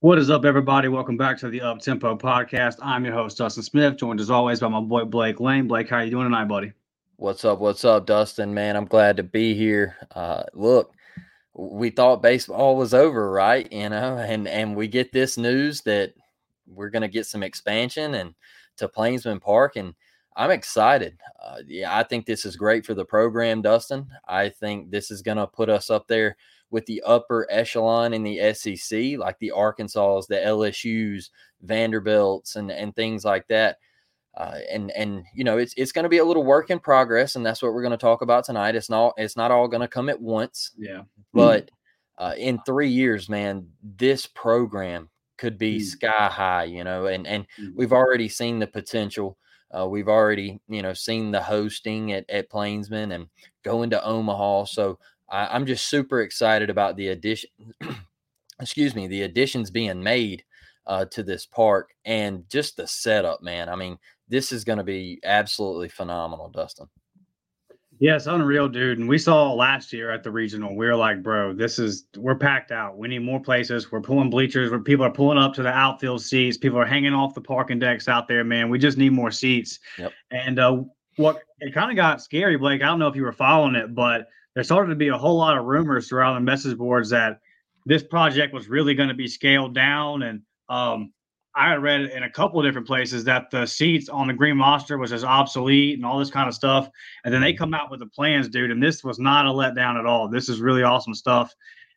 What is up, everybody? Welcome back to the Up Tempo Podcast. I'm your host, Dustin Smith, joined as always by my boy Blake Lane. Blake, how you doing tonight, buddy? What's up? What's up, Dustin? Man, I'm glad to be here. Uh, look, we thought baseball was over, right? You know, and and we get this news that we're to get some expansion and to Plainsman Park, and I'm excited. Uh, yeah, I think this is great for the program, Dustin. I think this is to put us up there with the upper echelon in the SEC, like the Arkansas, the LSU's, Vanderbilts, and and things like that. Uh, and and you know it's it's going to be a little work in progress, and that's what we're going to talk about tonight. It's not it's not all going to come at once. Yeah, but uh, in three years, man, this program could be mm. sky high. You know, and and mm. we've already seen the potential. Uh, we've already, you know, seen the hosting at, at Plainsman and going to Omaha. So I, am just super excited about the addition. excuse me, the additions being made uh, to this park and just the setup, man. I mean, this is going to be absolutely phenomenal, Dustin. Yes, unreal, dude. And we saw last year at the regional, we were like, bro, this is we're packed out. We need more places. We're pulling bleachers where people are pulling up to the outfield seats. People are hanging off the parking decks out there, man. We just need more seats. Yep. And uh, what it kind of got scary, Blake. I don't know if you were following it, but there started to be a whole lot of rumors throughout the message boards that this project was really going to be scaled down. And um, I read in a couple of different places that the seats on the Green Monster was just obsolete and all this kind of stuff. And then they come out with the plans, dude. And this was not a letdown at all. This is really awesome stuff.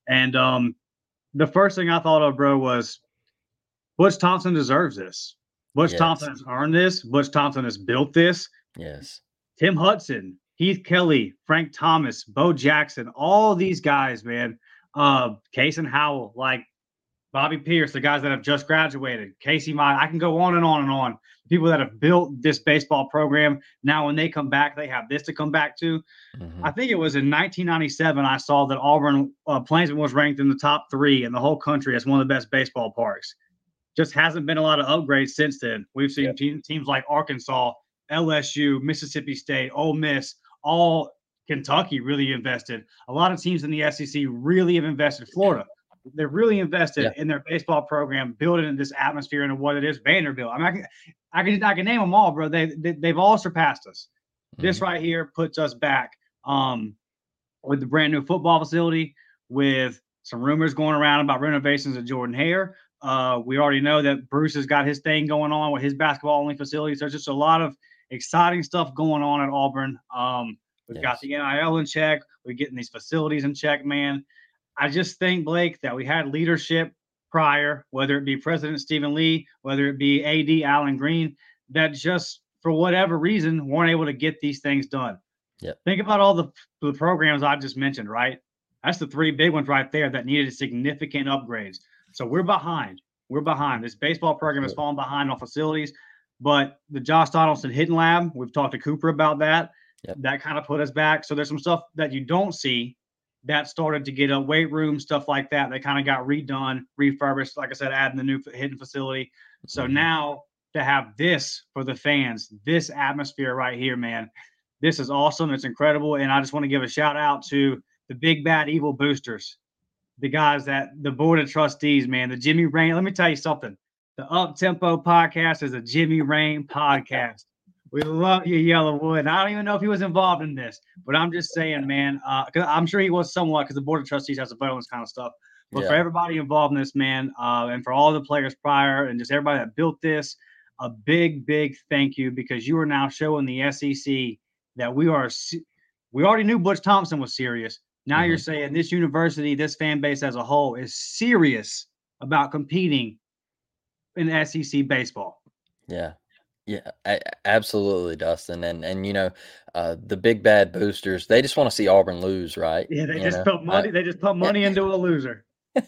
And um, the first thing I thought of, bro, was Butch Thompson deserves this. Butch yes. Thompson has earned this. Butch Thompson has built this. Yes. Tim Hudson Heath Kelly, Frank Thomas, Bo Jackson, all these guys, man. Uh, Case and Howell, like Bobby Peirce, the guys that have just graduated, Casey Mize. I can go on and on and on. People that have built this baseball program. Now, when they come back, they have this to come back to. Mm-hmm. I think it was in 1997 I saw that Auburn uh, Plainsman was ranked in the top three in the whole country as one of the best baseball parks. Just hasn't been a lot of upgrades since then. We've seen yep. te- teams like Arkansas, LSU, Mississippi State, Ole Miss all Kentucky really invested. A lot of teams in the SEC really have invested. Florida, they're really invested yeah. in their baseball program, building in this atmosphere into what it is. Vanderbilt, I mean, I can, I can, I can name them all, bro. They, they have all surpassed us. Mm-hmm. This right here puts us back um, with the brand new football facility, with some rumors going around about renovations at Jordan Hare. Uh, we already know that Bruce has got his thing going on with his basketball only facilities. There's just a lot of exciting stuff going on at Auburn. Um, we've yes. got the NIL in check. We're getting these facilities in check, man. I just think, Blake, that we had leadership prior, whether it be President Steven Leath, whether it be AD Allen Greene, that just for whatever reason weren't able to get these things done. Yeah. Think about all the, the programs I just mentioned, right? That's the three big ones right there that needed significant upgrades. So we're behind. We're behind. This baseball program has fallen behind on facilities. But the Josh Donaldson Hitting Lab, we've talked to Cooper about that. Yep. That kind of put us back. So there's some stuff that you don't see that started to get a weight room, stuff like that. They kind of got redone, refurbished, like I said, adding the new hitting facility. So Mhm. now to have this for the fans, this atmosphere right here, man, this is awesome. It's incredible. And I just want to give a shout out to the big bad evil boosters, the guys that the board of trustees, man, the Jimmy Rane. Let me tell you something. The Up Tempo podcast is a Jimmy Rane podcast. We love you, YellaWood. I don't even know if he was involved in this, but I'm just saying, man. Uh, I'm sure he was somewhat because the board of trustees has a vote on this kind of stuff. But for everybody involved in this, man, uh, and for all the players prior and just everybody that built this, a big, big thank you because you are now showing the SEC that we are. se- We already knew Butch Thompson was serious. Now you're saying this university, this fan base as a whole, is serious about competing in SEC baseball. Yeah. Yeah, absolutely, Dustin. And and you know, uh, the big bad boosters, they just want to see Auburn lose, right? Yeah, they You just know? put money. they just put money into a loser.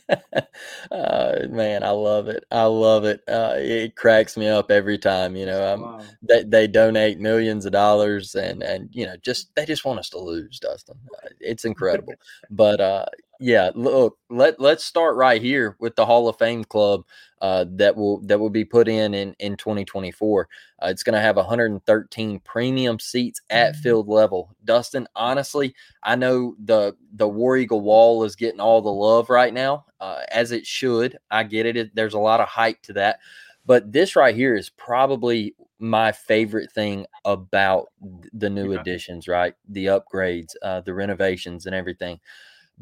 uh, man, I love it. I love it. Uh, it cracks me up every time. You know, um, Wow. they they donate millions of dollars, and and you know, just they just want us to lose, Dustin. Uh, It's incredible. but uh, yeah, look, let let's start right here with the Hall of Fame club uh, that will that will be put in in in 2024. Uh, it's going to have 113 premium seats at field level. Dustin, honestly, I know the the War Eagle Wall is getting all the love right now, uh, as it should. I get it. it. There's a lot of hype to that, but this right here is probably my favorite thing about the new Okay. additions. Right, the upgrades, uh, the renovations, and everything,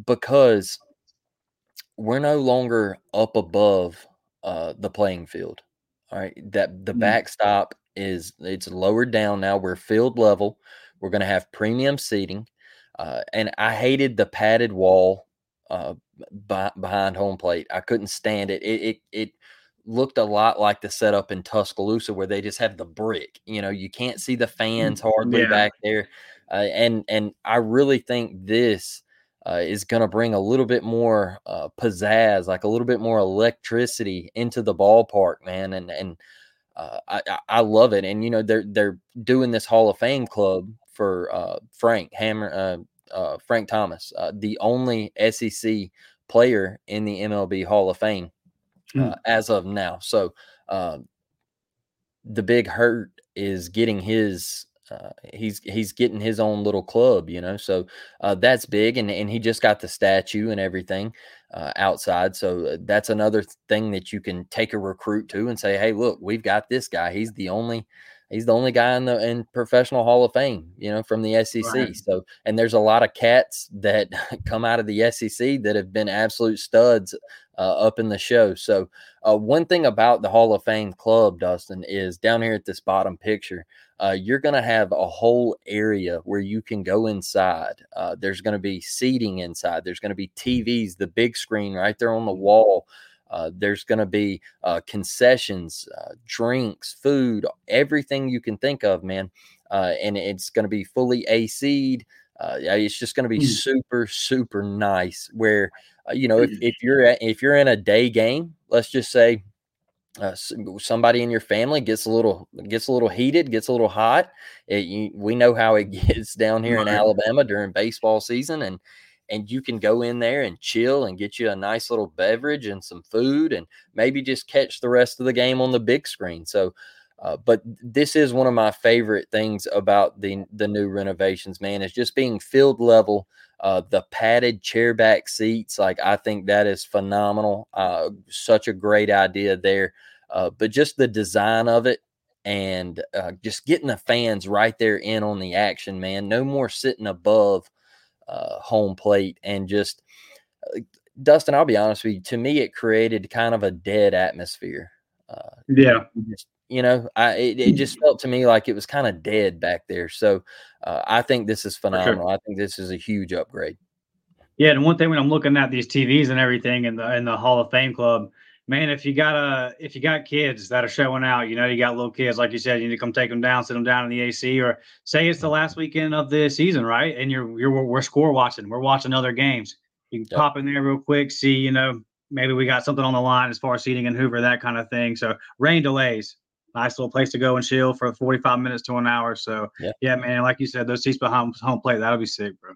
because we're no longer up above uh, the playing field. All right, that the Mm. backstop is it's lowered down now. We're field level. We're going to have premium seating, uh, and I hated the padded wall uh, beh- behind home plate. I couldn't stand it. It it it looked a lot like the setup in Tuscaloosa where they just have the brick. You know, you can't see the fans hardly Yeah. back there, uh, and and I really think this uh, is going to bring a little bit more uh, pizzazz, like a little bit more electricity into the ballpark, man. And and uh, I I- love it. And you know they're they're doing this Hall of Fame club for uh, Frank Hammer, uh, uh, Frank Thomas, uh, the only SEC player in the MLB Hall of Fame uh, as of now. So uh, the big hurt is getting his. Uh, he's he's getting his own little club, you know. So uh, that's big, and and he just got the statue and everything uh, outside. So uh, that's another thing that you can take a recruit to and say, hey, look, we've got this guy. He's the only he's the only guy in the in professional Hall of Fame, you know, from the SEC. Right. So and there's a lot of cats that come out of the SEC that have been absolute studs uh, up in the show. So uh, one thing about the Hall of Fame club, Dustin, is down here at this bottom picture. Uh, you're going to have a whole area where you can go inside. Uh, there's going to be seating inside. There's going to be TVs, the big screen right there on the wall. Uh, there's going to be uh, concessions, uh, drinks, food, everything you can think of, man. Uh, and it's going to be fully AC'd. Uh, it's just going to be Mm. super, super nice. Where uh, you know, if, if you're at, if you're in a day game, let's just say uh, somebody in your family gets a little gets a little heated, gets a little hot. It, you, we know how it gets down here in Alabama during baseball season, and and you can go in there and chill and get you a nice little beverage and some food, and maybe just catch the rest of the game on the big screen. So. Uh, but this is one of my favorite things about the the new renovations, man, is just being field level. Uh, the padded chair back seats, like I think that is phenomenal. Uh, such a great idea there. Uh, but just the design of it and uh, just getting the fans right there in on the action, man. No more sitting above uh, home plate and just Dustin. I'll be honest with you. To me, it created kind of a dead atmosphere. Uh, Yeah. just- you know, I it, it just felt to me like it was kind of dead back there. So uh, I think this is phenomenal. I think this is a huge upgrade. Yeah, and one thing when I'm looking at these TVs and everything in the in the Hall of Fame club, man, if you got a if you got kids that are showing out, you know, you got little kids like you said, you need to come take them down, sit them down in the AC, or say it's the last weekend of the season, right? And you're you're we're score watching, we're watching other games. You can Yep. pop in there real quick, see, you know, maybe we got something on the line as far as seating in Hoover, that kind of thing. So rain delays, nice little place to go and chill for 45 minutes to an hour. So Yeah. yeah, man, like you said, those seats behind home plate, that'll be sick, bro.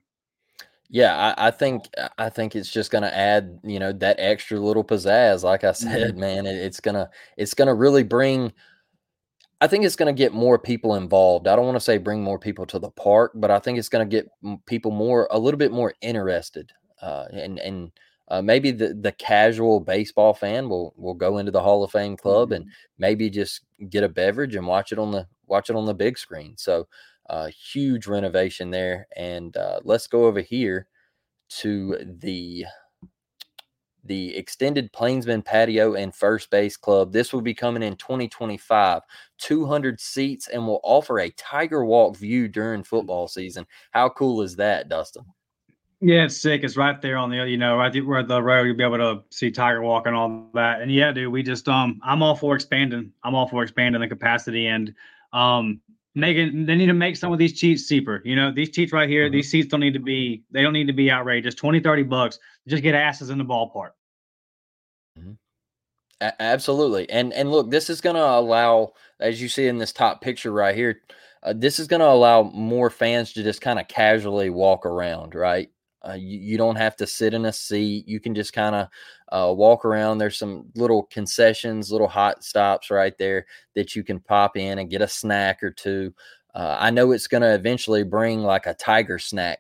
Yeah, I, I think I think it's just going to add, you know, that extra little pizzazz. Like I said, Mhm. man, it, it's gonna it's gonna really bring. I think it's going to get more people involved. I don't want to say bring more people to the park, but I think it's going to get people more a little bit more interested. Uh, and and uh, maybe the the casual baseball fan will will go into the Hall of Fame club and maybe just get a beverage and watch it on the watch it on the big screen. So, uh, huge renovation there. And uh, let's go over here to the the extended Plainsman patio and first base club. This will be coming in 2025, 200 seats, and will offer a Tiger Walk view during football season. How cool is that, Dustin? Yeah, it's sick. It's right there on the, you know, right there where the road you'll be able to see Tiger Walk and all that. And yeah, dude, we just um I'm all for expanding. I'm all for expanding the capacity and um making they need to make some of these cheats cheaper. You know, these cheats right here, Mhm. these seats don't need to be they don't need to be outrageous. 20, 30 bucks. Just get asses in the ballpark. A- absolutely. And and look, this is going to allow, as you see in this top picture right here, uh, this is going to allow more fans to just kind of casually walk around, right? Uh, you, you don't have to sit in a seat. You can just kind of uh, walk around. There's some little concessions, little hot stops right there that you can pop in and get a snack or two. Uh, I know it's going to eventually bring like a tiger snack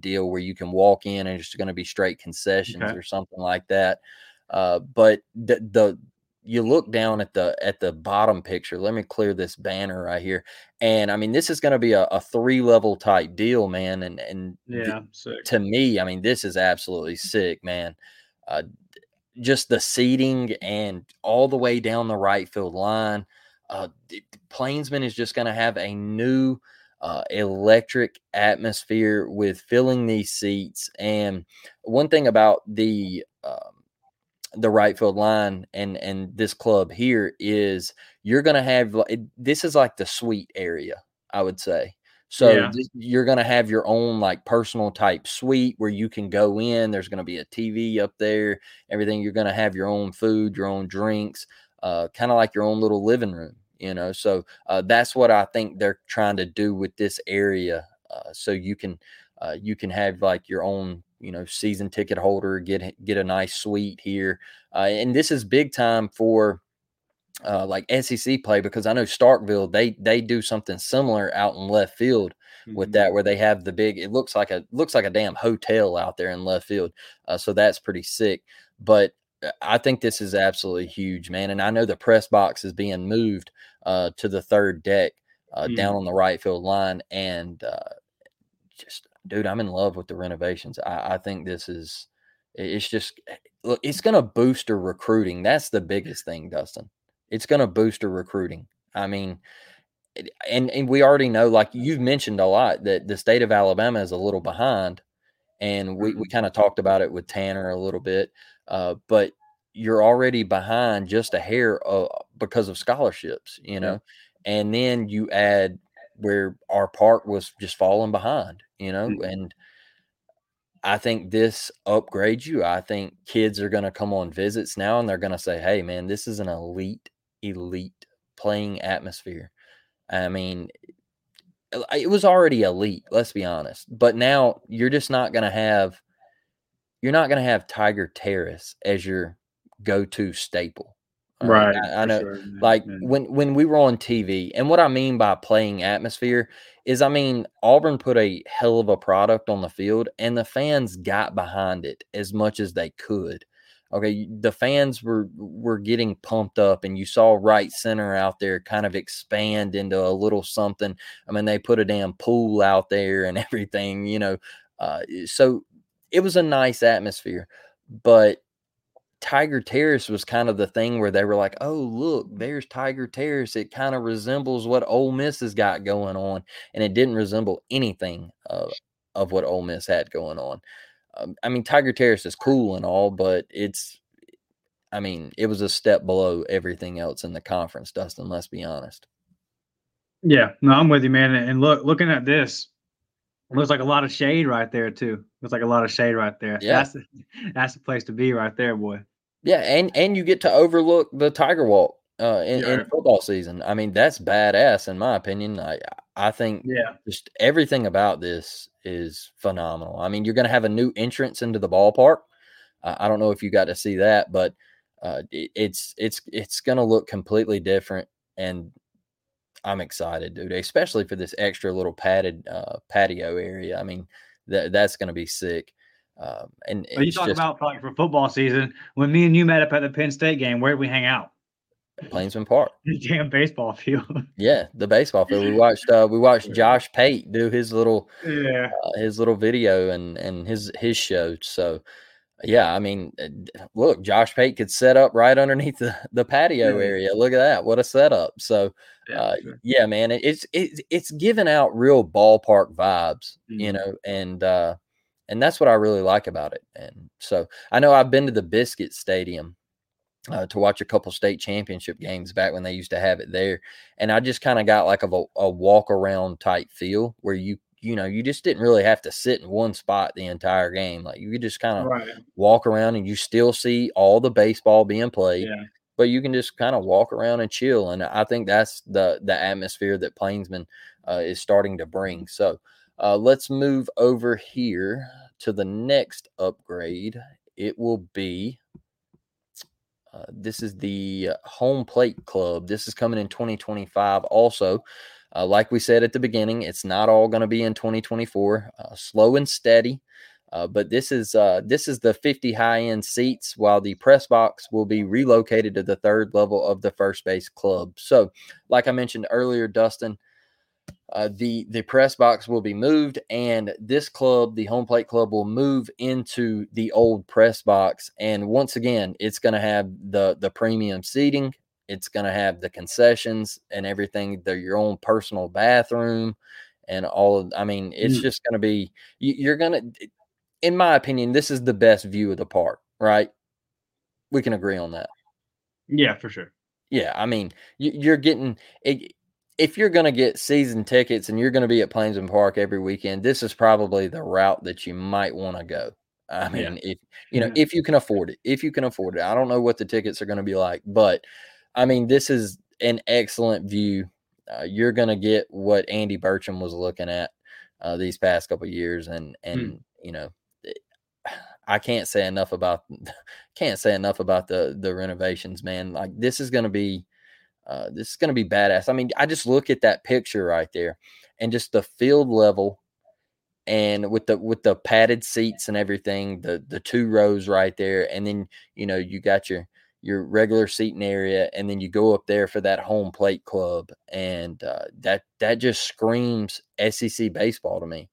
deal where you can walk in and it's going to be straight concessions Okay. or something like that. Uh, but the the you look down at the at the bottom picture. Let me clear this banner right here. And I mean, this is going to be a, a three level type deal, man. And and th- Yeah, sick. to me, I mean, this is absolutely sick, man. Uh, just the seating and all the way down the right field line. Uh, Plainsman is just going to have a new uh, electric atmosphere with filling these seats. And one thing about the um, the right field line and and this club here is you're going to have this is like the suite area, I would say. So Yeah. this- you're going to have your own like personal type suite where you can go in. There's going to be a TV up there, everything. You're going to have your own food, your own drinks, uh, kind of like your own little living room, you know. So uh, that's what I think they're trying to do with this area. Uh, so you can uh, you can have like your own you know season ticket holder get get a nice suite here uh, and this is big time for uh, like SEC play because I know Starkville they they do something similar out in left field with Mhm. that where they have the big it looks like a looks like a damn hotel out there in left field uh, so that's pretty sick but uh, I think this is absolutely huge man and I know the press box is being moved uh, to the third deck uh, down Mhm. on the right field line and uh, just dude I'm in love with the renovations I, I think this is it's just look it's going to boost her recruiting that's the biggest thing Dustin it's going to boost her recruiting I mean and and we already know, like you've mentioned a lot, that the state of Alabama is a little behind, and we we kind of talked about it with Tanner a little bit, uh, but you're already behind just a hair uh, because of scholarships, you know, and then you add where our park was just falling behind, you know, Mhm. and I think this upgrades you. I think kids are going to come on visits now and they're going to say, "Hey, man, this is an elite, elite playing atmosphere." I mean, uh, it was already elite, let's be honest. But now you're just not going to have you're not going to have Tiger Terrace as your go-to staple. Right. I, I know sure, like Yeah. when when we were on TV, and what I mean by playing atmosphere is, I mean Auburn put a hell of a product on the field, and the fans got behind it as much as they could. Okay, the fans were were getting pumped up, and you saw right center out there kind of expand into a little something. I mean, they put a damn pool out there and everything, you know. Uh, so it was a nice atmosphere, but Tiger Terrace was kind of the thing where they were like, "Oh, look, there's Tiger Terrace. It kind of resembles what Ole Miss has got going on," and it didn't resemble anything of of what Ole Miss had going on. Um, I mean, Tiger Terrace is cool and all, but it's, I mean, it was a step below everything else in the conference. Dustin, let's be honest. Yeah, no, I'm with you, man. And look, looking at this, looks like a lot of shade right there too. Looks like a lot of shade right there. Yeah. That's the, that's the place to be right there, boy. Yeah, and and you get to overlook the Tiger Walk uh, in, in football season. I mean, that's badass in my opinion. I I think Yeah. just everything about this is phenomenal. I mean, you're going to have a new entrance into the ballpark. Uh, I don't know if you got to see that, but uh, it, it's it's it's going to look completely different, and I'm excited, dude. Especially for this extra little padded uh, patio area. I mean, that that's going to be sick. Um, and you talk just, about like for football season when me and you met up at the Penn State game. Where did we hang out? Plainsman Park. Damn baseball field. yeah, the baseball field. We watched uh we watched Josh Pate do his little yeah uh, his little video and and his his show. So yeah, I mean, uh, look, Josh Pate could set up right underneath the, the patio yeah. area. Look at that. What a setup. So yeah, uh, sure. yeah man, it's it's it's giving out real ballpark vibes, mm-hmm. you know, and uh and that's what I really like about it. And so I know I've been to the Biscuit Stadium uh, to watch a couple state championship games back when they used to have it there. And I just kind of got like a, a walk around type feel where you, you know, you just didn't really have to sit in one spot the entire game. Like you could just kind of right. walk around and you still see all the baseball being played. Yeah. But you can just kind of walk around and chill, and I think that's the the atmosphere that Plainsman uh, is starting to bring. So uh, let's move over here to the next upgrade. It will be uh, this is the home plate club. This is coming in 2025. Also, uh, like we said at the beginning, it's not all going to be in 2024. Uh, slow and steady. Uh, but this is uh, this is the 50 high end seats, while the press box will be relocated to the third level of the first base club. So, like I mentioned earlier, Dustin, uh, the the press box will be moved, and this club, the home plate club, will move into the old press box. And once again, it's going to have the the premium seating. It's going to have the concessions and everything. They're your own personal bathroom and all of. I mean, it's mm. just going to be. You're going to, in my opinion, this is the best view of the park. Right? We can agree on that. Yeah, for sure. Yeah, I mean, you're getting it, if you're going to get season tickets and you're going to be at Plainsman Park every weekend, this is probably the route that you might want to go. I mean, yeah. if you know, if you can afford it, if you can afford it, I don't know what the tickets are going to be like, but I mean, this is an excellent view. Uh, you're going to get what Andy Burcham was looking at uh, these past couple years, and and hmm. you know, I can't say enough about can't say enough about the the renovations, man. Like this is going to be uh, this is going to be badass. I mean, I just look at that picture right there, and just the field level, and with the with the padded seats and everything, the the two rows right there, and then you know you got your your regular seating area, and then you go up there for that home plate club, and uh, that that just screams SEC baseball to me.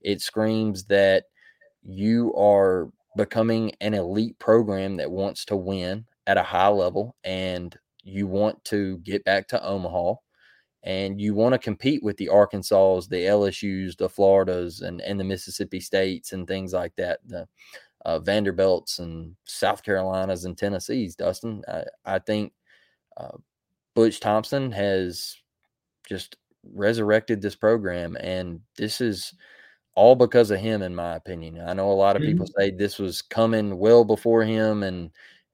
It screams that you are becoming an elite program that wants to win at a high level and you want to get back to Omaha and you want to compete with the Arkansas, the LSU's, the Floridas, and, and the Mississippi States and things like that, the uh, Vanderbilts and South Carolinas and Tennessees, Dustin. I, I think uh, Butch Thompson has just resurrected this program, and this is all because of him, in my opinion. I know a lot of people mm-hmm. say this was coming well before him, and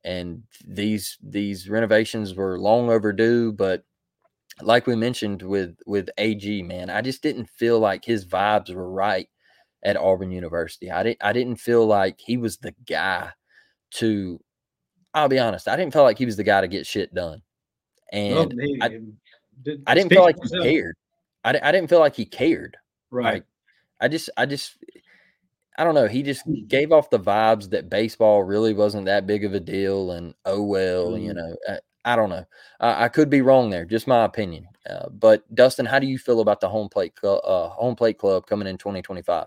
and these these renovations were long overdue but like we mentioned with with AG man I just didn't feel like his vibes were right at Auburn University. I didn't I didn't feel like he was the guy to I'll be honest I didn't feel like he was the guy to get shit done. And I, I didn't feel like he cared. I, I didn't feel like he cared. Right. Like, I just I just I don't know. He just mm. gave off the vibes that baseball really wasn't that big of a deal, and oh well, mm. you know. I, I don't know. I, I, could be wrong there. Just my opinion. Uh, but Dustin, how do you feel about the home plate uh, home plate club coming in 2025?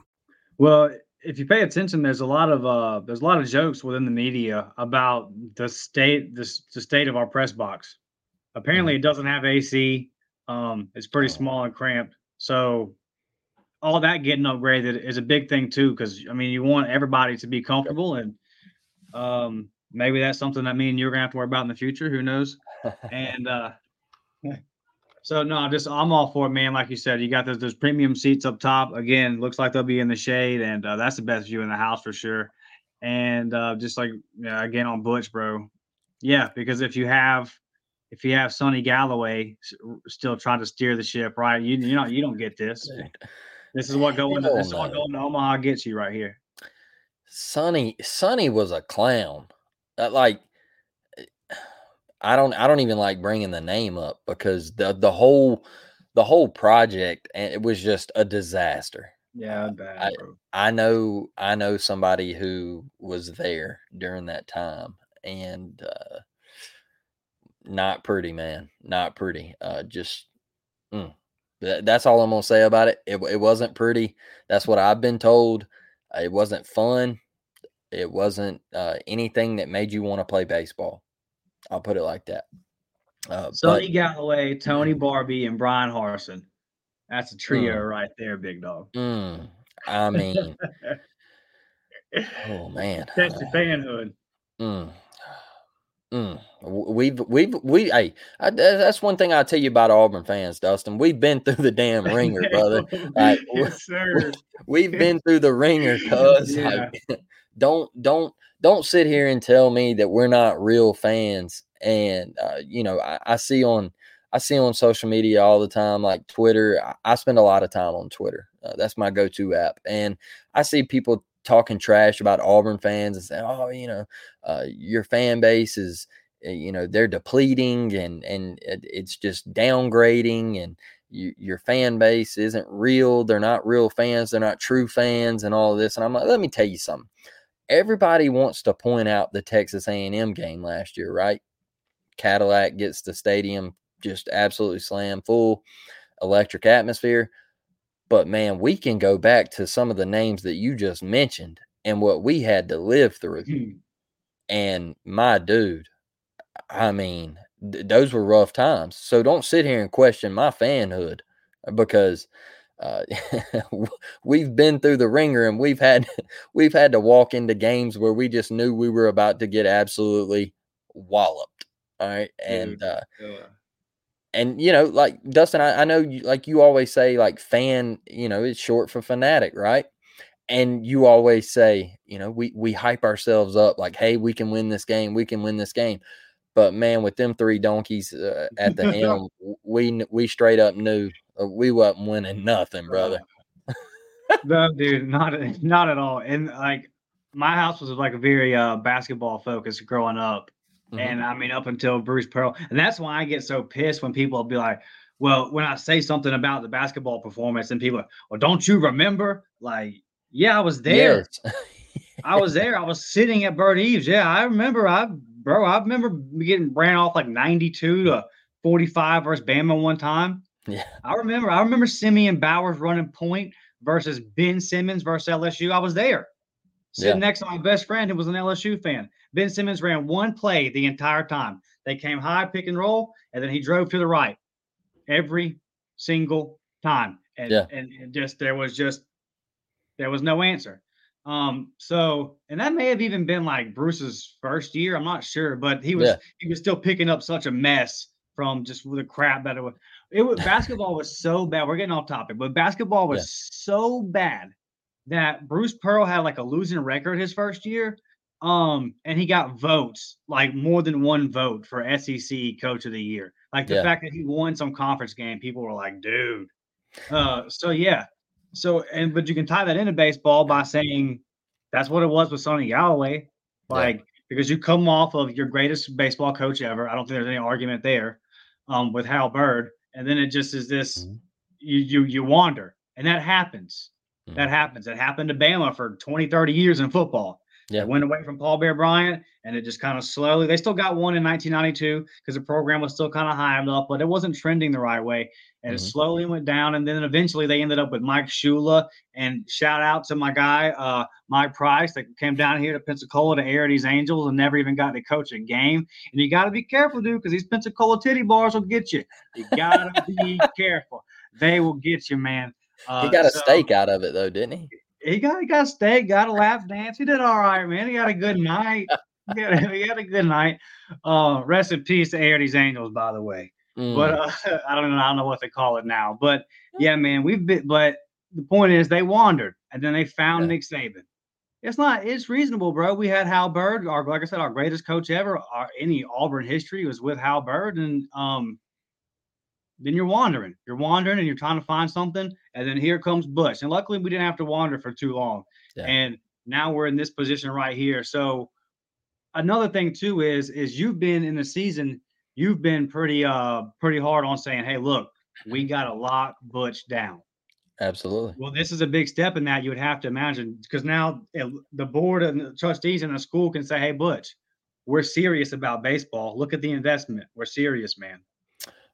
Well, if you pay attention, there's a lot of uh, there's a lot of jokes within the media about the state the, the state of our press box. Apparently, it doesn't have AC. Um, it's pretty small and cramped. So all that getting upgraded is a big thing too, because I mean, you want everybody to be comfortable, and um, maybe that's something that me and you're gonna have to worry about in the future. Who knows? and uh, so no, just I'm all for it, man. Like you said, you got those those premium seats up top. Again, looks like they'll be in the shade, and uh, that's the best view in the house for sure. And uh, just like yeah, again on Butch, bro. Yeah, because if you have if you have Sunny Golloway still trying to steer the ship, right? You you know you don't get this. This is what going to this is what going to Omaha gets you right here. Sunny Sunny was a clown. Uh, like I don't I don't even like bringing the name up because the the whole the whole project and it was just a disaster. Yeah, bad, I. I know I know somebody who was there during that time and uh not pretty man not pretty uh just mm. That- that's all i'm gonna say about it. it it wasn't pretty that's what i've been told it wasn't fun it wasn't uh anything that made you want to play baseball i'll put it like that uh Sunny Golloway, Tony Barbie, and Brian Harson. That's a trio Mm. right there, big dog. mm, i mean oh man That's the fanhood. Mm. Mm. We've we've we hey I, that's one thing I'll tell you about Auburn fans, Dustin. We've been through the damn ringer, brother. Like, yes, sir. We've been through the ringer, cuz Yeah. like, don't don't don't sit here and tell me that we're not real fans. And uh, you know, I, I see on I see on social media all the time, like Twitter. I, I spend a lot of time on Twitter. Uh, that's my go-to app, and I see people talking trash about Auburn fans and saying, "Oh, you know, uh, your fan base is, uh, you know, they're depleting and and it, it's just downgrading and." You, your fan base isn't real. They're not real fans. They're not true fans, and all of this. And I'm like, let me tell you something. Everybody wants to point out the Texas A&M game last year, right? Cadillac gets the stadium just absolutely slam full, electric atmosphere. But man, we can go back to some of the names that you just mentioned and what we had to live through. Hmm. And my dude, I mean, th- those were rough times. So don't sit here and question my fanhood because uh, we've been through the ringer and we've had we've had to walk into games where we just knew we were about to get absolutely walloped. All right, and Dude, uh, Yeah. and you know, like Dustin, I, I know, you, like you always say, like fan, you know, it's short for fanatic, right? And you always say, you know, we we hype ourselves up, like, hey, we can win this game, we can win this game. But man, with them three donkeys uh, at the helm, we we straight up knew uh, we wasn't winning nothing, brother. no, dude, not at- not at all. And like my house was like a very uh basketball focused growing up. Mhm. And I mean up until Bruce Pearl. And that's why I get so pissed when people be like, well, when I say something about the basketball performance and people are, well, don't you remember? Like, yeah, I was there. Yes. I was there. I was sitting at Beard Eaves. Yeah, I remember. I bro, I remember getting ran off like 92 to 45 versus Bama one time. yeah. I remember. I remember Simeon Bowers running point versus Ben Simmons versus LSU. I was there, sitting Yeah. next to my best friend who was an LSU fan. Ben Simmons ran one play the entire time. They came high, pick and roll, and then he drove to the right every single time. And Yeah. and, and just there was just there was no answer. Um, so and that may have even been like Bruce's first year. I'm not sure, but he was Yeah. he was still picking up such a mess from just the crap that it was. It was basketball was so bad. We're getting off topic, but basketball was Yeah. so bad that Bruce Pearl had like a losing record his first year. Um, and he got votes, like more than one vote for SEC coach of the year. Like the Yeah. fact that he won some conference game, people were like, dude. Uh, so yeah. So and but you can tie that into baseball by saying that's what it was with Sunny Golloway. Yeah. Like because you come off of your greatest baseball coach ever. I don't think there's any argument there. Um, with Hal Baird, and then it just is this Mhm. you you you wander And that happens. Mhm. That happens. It happened to Bama for 20, 30 years in football. Yeah. They went away from Paul Bear Bryant and it just kind of slowly, they still got one in 1992 because the program was still kind of high up, but it wasn't trending the right way. And it Mhm. slowly went down. And then eventually they ended up with Mike Shula. And shout out to my guy, uh, Mike Price, that came down here to Pensacola to Arety's Angels and never even got to coach a game. And you got to be careful, dude, because these Pensacola titty bars will get you. You got to be careful. They will get you, man. Uh, he got a so- steak out of it though, didn't he? He got he got a steak, got a lap dance. He did all right, man. He got a good night. He had, he had a good night. Uh, rest in peace to Arety's Angels, by the way. Mm. But uh, I don't know. I don't know what they call it now. But yeah, man, we've been. But the point is, they wandered, and then they found Yeah. Nick Saban. It's not. It's reasonable, bro. We had Hal Baird, our like I said, our greatest coach ever. Our, any Auburn history was with Hal Baird, and um, then you're wandering. You're wandering, and you're trying to find something, and then here comes Bush. And luckily, we didn't have to wander for too long. Yeah. And now we're in this position right here. So another thing too is is you've been in the season. You've been pretty uh pretty hard on saying, hey, look, we got to lock Butch down. Absolutely. Well, this is a big step in that you would have to imagine because now the board and the trustees and the school can say, "Hey, Butch, we're serious about baseball. Look at the investment. We're serious, man."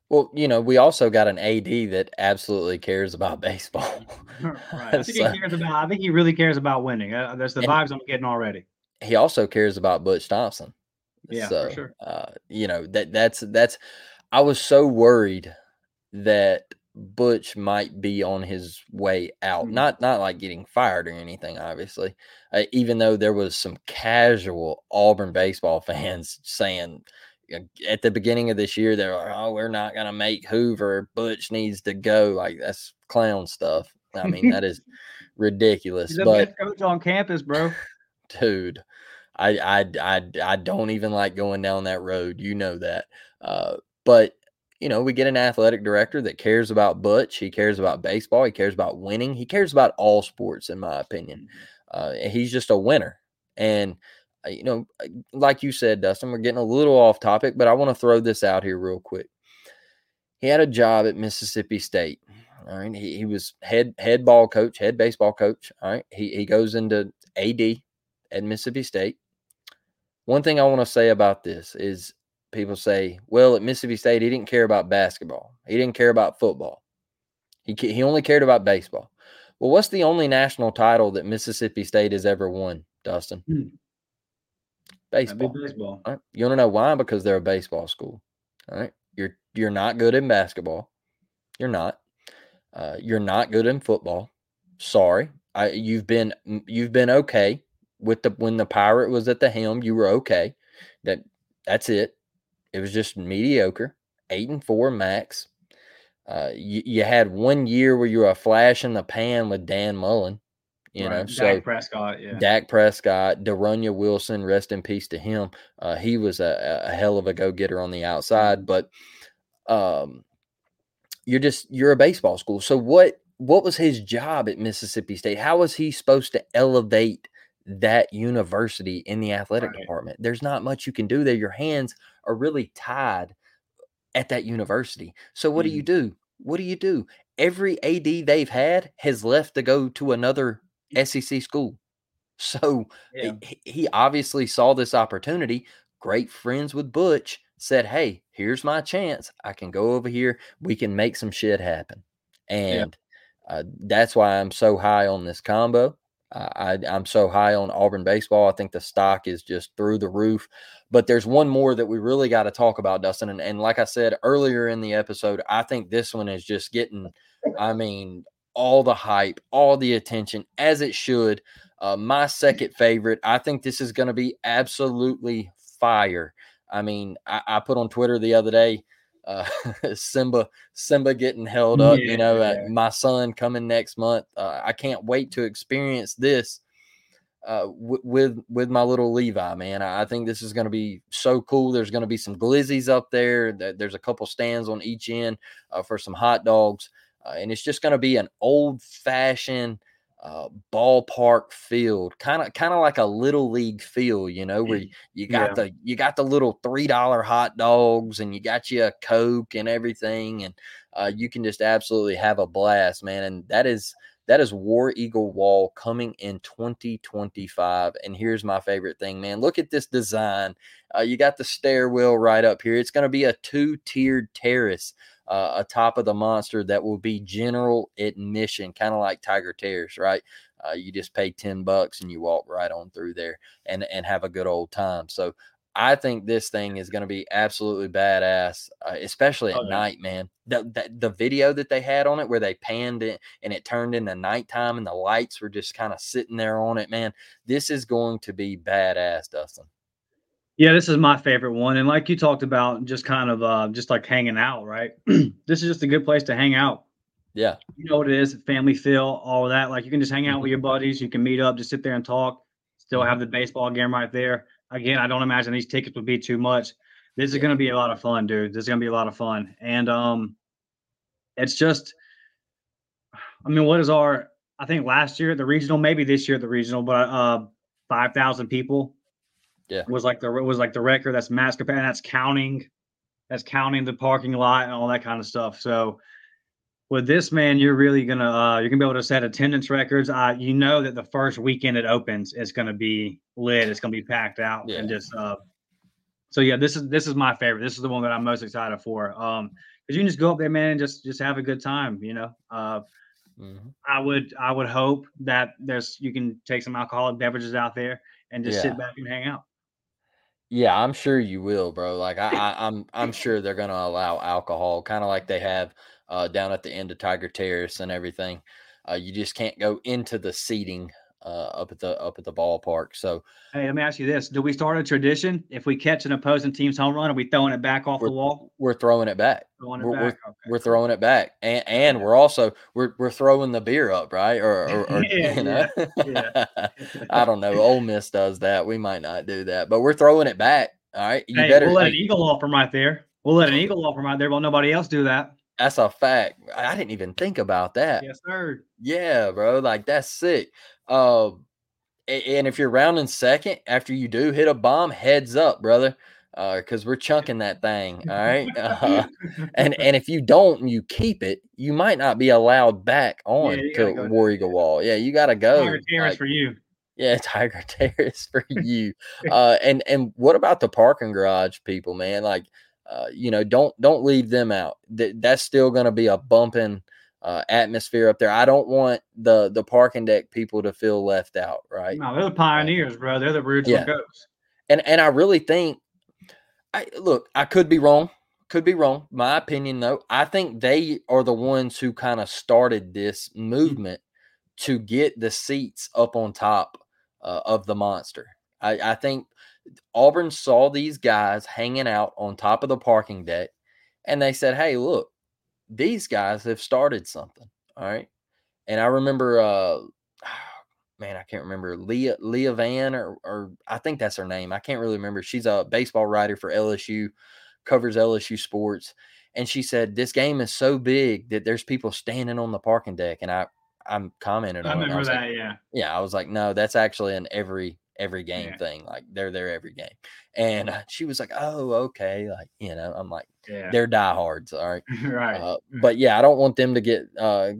Well, you know, we also got an AD that absolutely cares about baseball. right. I think So- he cares about. I think he really cares about winning. Uh, that's the vibes I'm getting already. he also cares about Butch Thompson. Yeah, so, for sure. Uh, you know that that's that's. I was so worried that Butch might be on his way out. Mhm. Not not like getting fired or anything. Obviously, uh, even though there was some casual Auburn baseball fans saying uh, at the beginning of this year they're like, "Oh, we're not gonna make Hoover. Butch needs to go." Like that's clown stuff. I mean, that is ridiculous. He's the but best coach on campus, bro. dude I, I i i don't even like going down that road you know that uh but you know we get an athletic director that cares about butch he cares about baseball he cares about winning he cares about all sports in my opinion uh he's just a winner and you know uh, like you said dustin we're getting a little off topic but i want to throw this out here real quick he had a job at mississippi state all right he, he was head head ball coach head baseball coach all right he, he goes into ad at Mississippi State. One thing I want to say about this is people say, well, at Mississippi State, he didn't care about basketball. He didn't care about football. He, he only cared about baseball. Well, what's the only national title that Mississippi State has ever won, Dustin? Hmm. Baseball. baseball. All right. You want to know why? Because they're a baseball school. All right. You're you're not good in basketball. You're not. Uh, you're not good in football. Sorry. I you've been you've been okay with the when the pirate was at the helm. You were okay. That that's it. It was just mediocre. Eight and four max. Uh, you, you had one year where you were a flash in the pan with Dan Mullen. You know, Right. so Dak Prescott, yeah. Dak Prescott, De'Runnya Wilson, rest in peace to him. Uh, he was a, a hell of a go getter on the outside, but um, you're just you're a baseball school. So what what was his job at Mississippi State? How was he supposed to elevate that university in the athletic Right. department? There's not much you can do there. Your hands are really tied at that university. So what do you do? What do you do? Every AD they've had has left to go to another SEC school. So Yeah. he, he obviously saw this opportunity. Great friends with Butch said, "Hey, here's my chance. I can go over here. We can make some shit happen." And uh, that's why I'm so high on this combo. Uh, I, I'm so high on Auburn baseball. I think the stock is just through the roof. But there's one more that we really got to talk about, Dustin. And, and like I said earlier in the episode, I think this one is just getting, I mean, all the hype, all the attention as it should. Uh, my second favorite. I think this is going to be absolutely fire. I mean, I, I put on Twitter the other day, uh, Simba, Simba getting held up. You know, uh, Yeah. my son coming next month. Uh, I can't wait to experience this uh, w- with with my little Levi. Man, I, I think this is going to be so cool. There's going to be some glizzies up there. There- There's a couple stands on each end uh, for some hot dogs, uh, and it's just going to be an old fashioned uh, ballpark field, kind of kind of like a little league field, you know, where you, you got Yeah. the you got the little three dollar hot dogs and you got you a coke and everything, and uh, you can just absolutely have a blast, man. And that is that is War Eagle Wall coming in 2025. And here's my favorite thing, man. Look at this design. Uh, you got the stairwell right up here. It's going to be a two tiered terrace uh, top of the monster that will be general admission, kind of like Tiger Terrace, right? Uh, you just pay 10 bucks and you walk right on through there and, and have a good old time. So I think this thing is going to be absolutely badass, uh, especially at Oh, yeah. night, man. The, the the video that they had on it where they panned it and it turned into nighttime and the lights were just kind of sitting there on it, man. This is going to be badass, Dustin. Yeah, this is my favorite one. And like you talked about, just kind of uh just like hanging out, right? this is just a good place to hang out. Yeah. You know what it is, family feel, all of that. Like you can just hang out with your buddies, you can meet up, just sit there and talk, still have the baseball game right there. Again, I don't imagine these tickets would be too much. This is Yeah. gonna be a lot of fun, dude. This is gonna be a lot of fun. And um it's just I mean, what is our I think last year at the regional, maybe this year at the regional, but uh five thousand people Yeah. was like the was like the record that's mass capacity and that's counting that's counting the parking lot and all that kind of stuff so with this man you're really gonna uh you're gonna be able to set attendance records uh you know that the first weekend it opens it's gonna be lit it's gonna be packed out and just uh so yeah this is this is my favorite this is the one that i'm most excited for um because you can just go up there man and just just have a good time you know uh Mhm. I would I would hope that there's you can take some alcoholic beverages out there and just Yeah. sit back and hang out. Yeah, I'm sure you will, bro. Like I, I I'm I'm sure they're gonna allow alcohol, kind of like they have uh, down at the end of Tiger Terrace and everything. Uh, you just can't go into the seating Uh, up at the up at the ballpark. So Hey, let me ask you this: Do we start a tradition if we catch an opposing team's home run, are we throwing it back off the wall? we're throwing it back. Throwing it We're, we're. Okay. we're throwing it back, and and we're also we're we're throwing the beer up, right? Or, or, or Yeah, you know, yeah, I don't know. Ole Miss does that. We might not do that, but we're throwing it back. All right, you hey, better. we'll let an eagle off from right there. We'll let an eagle off from right there. Won't nobody else do that? That's a fact. I didn't even think about that. Yes, sir. Yeah, bro. Like that's sick. Uh, a- and if you're rounding second after you do hit a bomb, heads up, brother. Uh, because we're chunking that thing. All right. Uh, and and if you don't and you keep it, you might not be allowed back on you gotta go War Eagle Wall. Yeah, you gotta go. Tiger Terrace like- for you. yeah, Tiger Terrace for you. uh, and and what about the parking garage people, man? Like, uh, you know, don't don't leave them out. Th- that's still going to be a bumping uh, atmosphere up there. I don't want the the parking deck people to feel left out, right? No, they're the pioneers, bro. They're the original Yeah. goats. And and I really think, I look, I could be wrong. Could be wrong. My opinion, though, I think they are the ones who kind of started this movement to get the seats up on top uh, of the monster. I, I think Auburn saw these guys hanging out on top of the parking deck, and they said, "Hey, look, these guys have started something." All right, and I remember, uh, man, I can't remember Leah Leah Vann or or I think that's her name. I can't really remember. She's a baseball writer for LSU, covers LSU sports, and she said this game is so big that there's people standing on the parking deck, and I I'm commenting I on remember was like, that. Yeah. yeah, I was like, no, that's actually in every every game Yeah. thing. Like they're there every game. And uh, she was like, oh, okay. Like, you know, I'm like, Yeah. they're diehards. All right. right. Uh, but yeah, I don't want them to get, uh,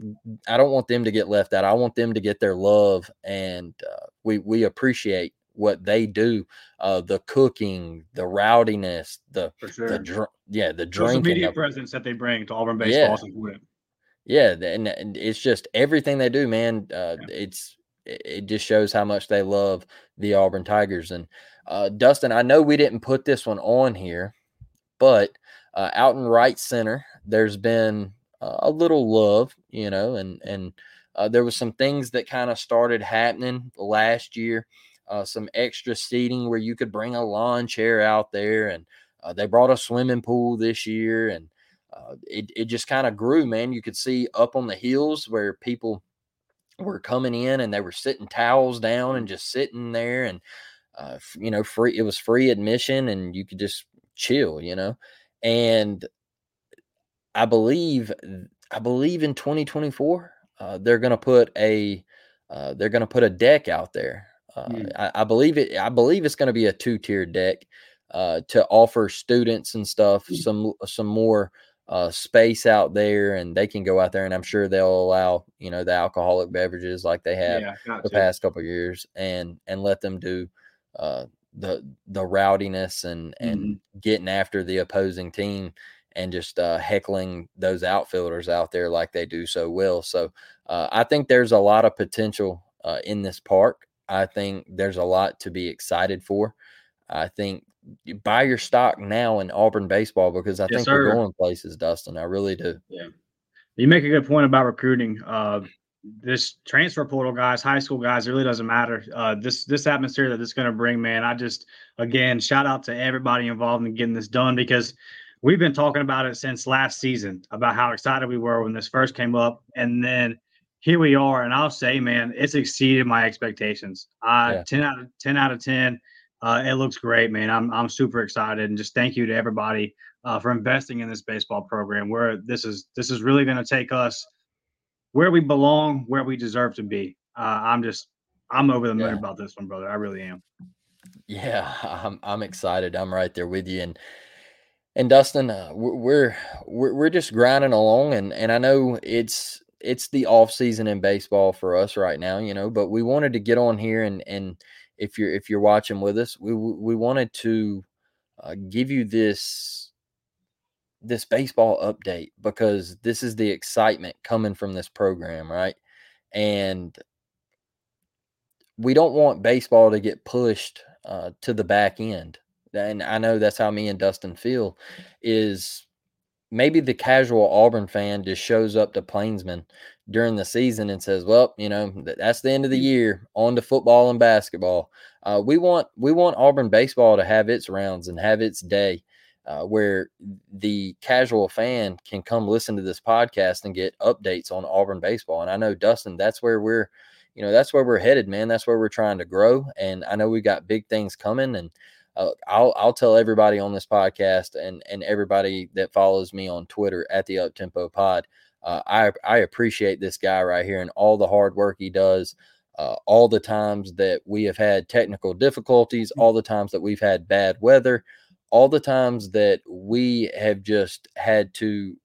I don't want them to get left out. I want them to get their love. And uh, we, we appreciate what they do. Uh, the cooking, the rowdiness, the, sure. the, dr- yeah, the Social drinking. media presence that they bring to Auburn baseball important. yeah, and, and it's just everything they do, man. Uh, It's it just shows how much they love the Auburn Tigers. And uh, Dustin, I know we didn't put this one on here, but uh, out in right center, there's been uh, a little love, you know, and and uh, there was some things that kind of started happening last year. Uh, some extra seating where you could bring a lawn chair out there, and uh, they brought a swimming pool this year, and it, it just kind of grew, man. You could see up on the hills where people were coming in and they were sitting towels down and just sitting there and uh, you know free it was free admission and you could just chill you know and i believe i believe in 2024 uh, they're going to put a uh, they're going to put a deck out there. Uh, Mm. I, I believe it. I believe it's going to be a two tier deck uh, to offer students and stuff some some more uh, space out there, and they can go out there, and I'm sure they'll allow you know the alcoholic beverages like they have Yeah, the to. past couple of years, and and let them do uh, the the rowdiness and and Mm-hmm. getting after the opposing team and just uh, heckling those outfielders out there like they do so well. So uh, I think there's a lot of potential uh, in this park. I think there's a lot to be excited for. I think you buy your stock now in Auburn baseball because I Yes, think we're going places, Dustin. I really do. Yeah. You make a good point about recruiting. Uh, this transfer portal guys, high school guys, it really doesn't matter. Uh, this this atmosphere that it's going to bring, man. I just again shout out to everybody involved in getting this done because we've been talking about it since last season about how excited we were when this first came up, and then here we are. And I'll say, man, it's exceeded my expectations. Uh, Yeah. ten out of ten out of ten. Uh, it looks great, man. I'm I'm super excited, and just thank you to everybody uh, for investing in this baseball program. Where this is this is really going to take us where we belong, where we deserve to be. Uh, I'm just I'm over the moon Yeah. about this one, brother. I really am. Yeah, I'm I'm excited. I'm right there with you, and and Dustin, uh, we're we're we're we're just grinding along, and and I know it's it's the off season in baseball for us right now, you know. But we wanted to get on here, and and if you're if you're watching with us, we we wanted to uh, give you this this baseball update because this is the excitement coming from this program, right? And we don't want baseball to get pushed uh, to the back end. And I know that's how me and Dustin feel is maybe the casual Auburn fan just shows up to Plainsman during the season and says, "Well, you know, that's the end of the year. On to football and basketball." Uh, we want we want Auburn baseball to have its rounds and have its day, uh, where the casual fan can come listen to this podcast and get updates on Auburn baseball. And I know Dustin, that's where we're, you know, that's where we're headed, man. That's where we're trying to grow. And I know we've got big things coming. And uh, I'll I'll tell everybody on this podcast and and everybody that follows me on Twitter at the Uptempo Pod. Uh, I I appreciate this guy right here and all the hard work he does. Uh, all the times that we have had technical difficulties, all the times that we've had bad weather, all the times that we have just had to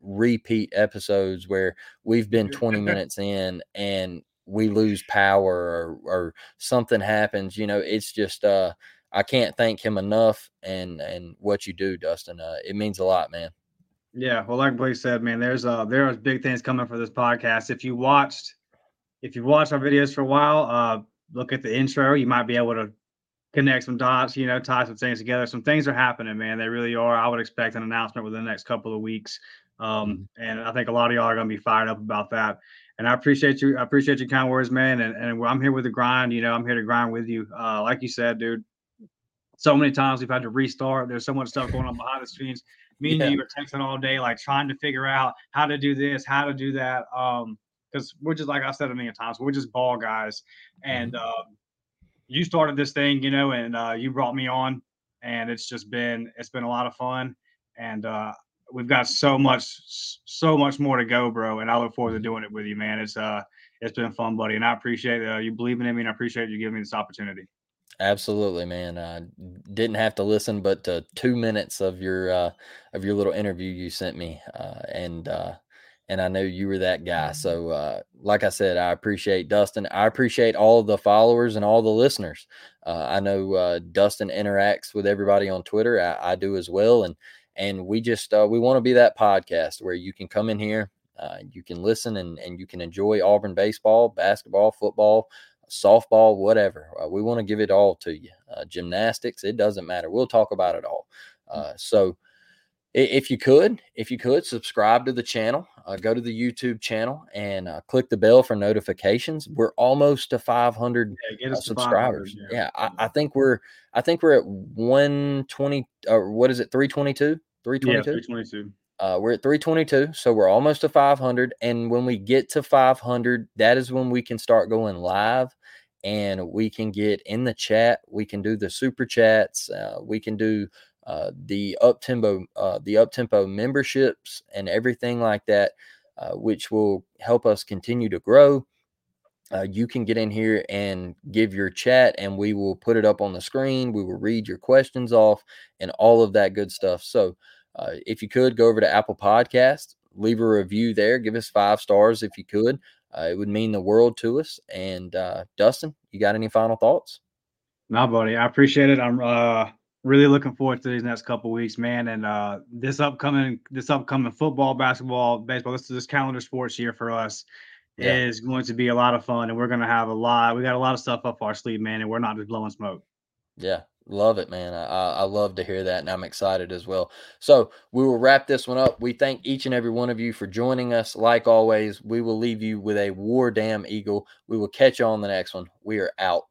repeat episodes where we've been 20 minutes in and we lose power or, or something happens you know it's just uh i can't thank him enough and and what you do dustin uh it means a lot man Yeah, well, like Blake said, man, there's uh there are big things coming for this podcast. If you watched, if you watched our videos for a while, uh, look at the intro. You might be able to connect some dots, you know, tie some things together. Some things are happening, man. They really are. I would expect an announcement within the next couple of weeks. Um, and I think a lot of y'all are gonna be fired up about that. And I appreciate you. I appreciate your kind words, man. And and I'm here with the grind. You know, I'm here to grind with you. Uh, like you said, dude. So many times we've had to restart. There's so much stuff going on behind the scenes me and Yeah. you were texting all day, like trying to figure out how to do this, how to do that. Um, because we're just like I said a million times, we're just ball guys. And um, you started this thing, you know, and uh, you brought me on, and it's just been it's been a lot of fun, and uh, we've got so much so much more to go, bro. And I look forward to doing it with you, man. It's uh it's been fun, buddy, and I appreciate uh, you believing in me, and I appreciate you giving me this opportunity. Absolutely man uh didn't have to listen but to two minutes of your uh of your little interview you sent me uh and uh and I know you were that guy. So, uh, like I said, I appreciate Dustin. I appreciate all the followers and all the listeners. Uh, I know uh, Dustin interacts with everybody on Twitter. I, I do as well, and and we just uh, we want to be that podcast where you can come in here, uh, you can listen, and and you can enjoy Auburn baseball, basketball, football, softball, whatever. Uh, we want to give it all to you. Uh, gymnastics, it doesn't matter. We'll talk about it all. Uh, so if you could, if you could subscribe to the channel, uh, go to the YouTube channel and uh, click the bell for notifications. We're almost to 500 Yeah, get uh, us 500, subscribers. Yeah, I, I think we're I think we're at 120 or what is it 322? Yeah, 322? 322. Uh, we're at 322, so we're almost to 500. And when we get to 500, that is when we can start going live, and we can get in the chat. We can do the super chats. Uh, we can do uh, the up tempo, uh, the up tempo memberships, and everything like that, uh, which will help us continue to grow. uh, you can get in here and give your chat, and we will put it up on the screen. We will read your questions off and all of that good stuff. So, uh, if you could go over to Apple Podcast, leave a review there, give us five stars if you could. Uh, it would mean the world to us. And uh, Dustin, you got any final thoughts? No, buddy, I appreciate it. I'm uh, really looking forward to these next couple weeks, man. And uh, this upcoming, this upcoming football, basketball, baseball, this this calendar sports year for us yeah. is going to be a lot of fun, and we're going to have a lot. We got a lot of stuff up our sleeve, man, and we're not just blowing smoke. Yeah, Love it, man. I, I love to hear that, and I'm excited as well. So we will wrap this one up. We thank each and every one of you for joining us. Like always, we will leave you with a war damn eagle. We will catch you on the next one. We are out.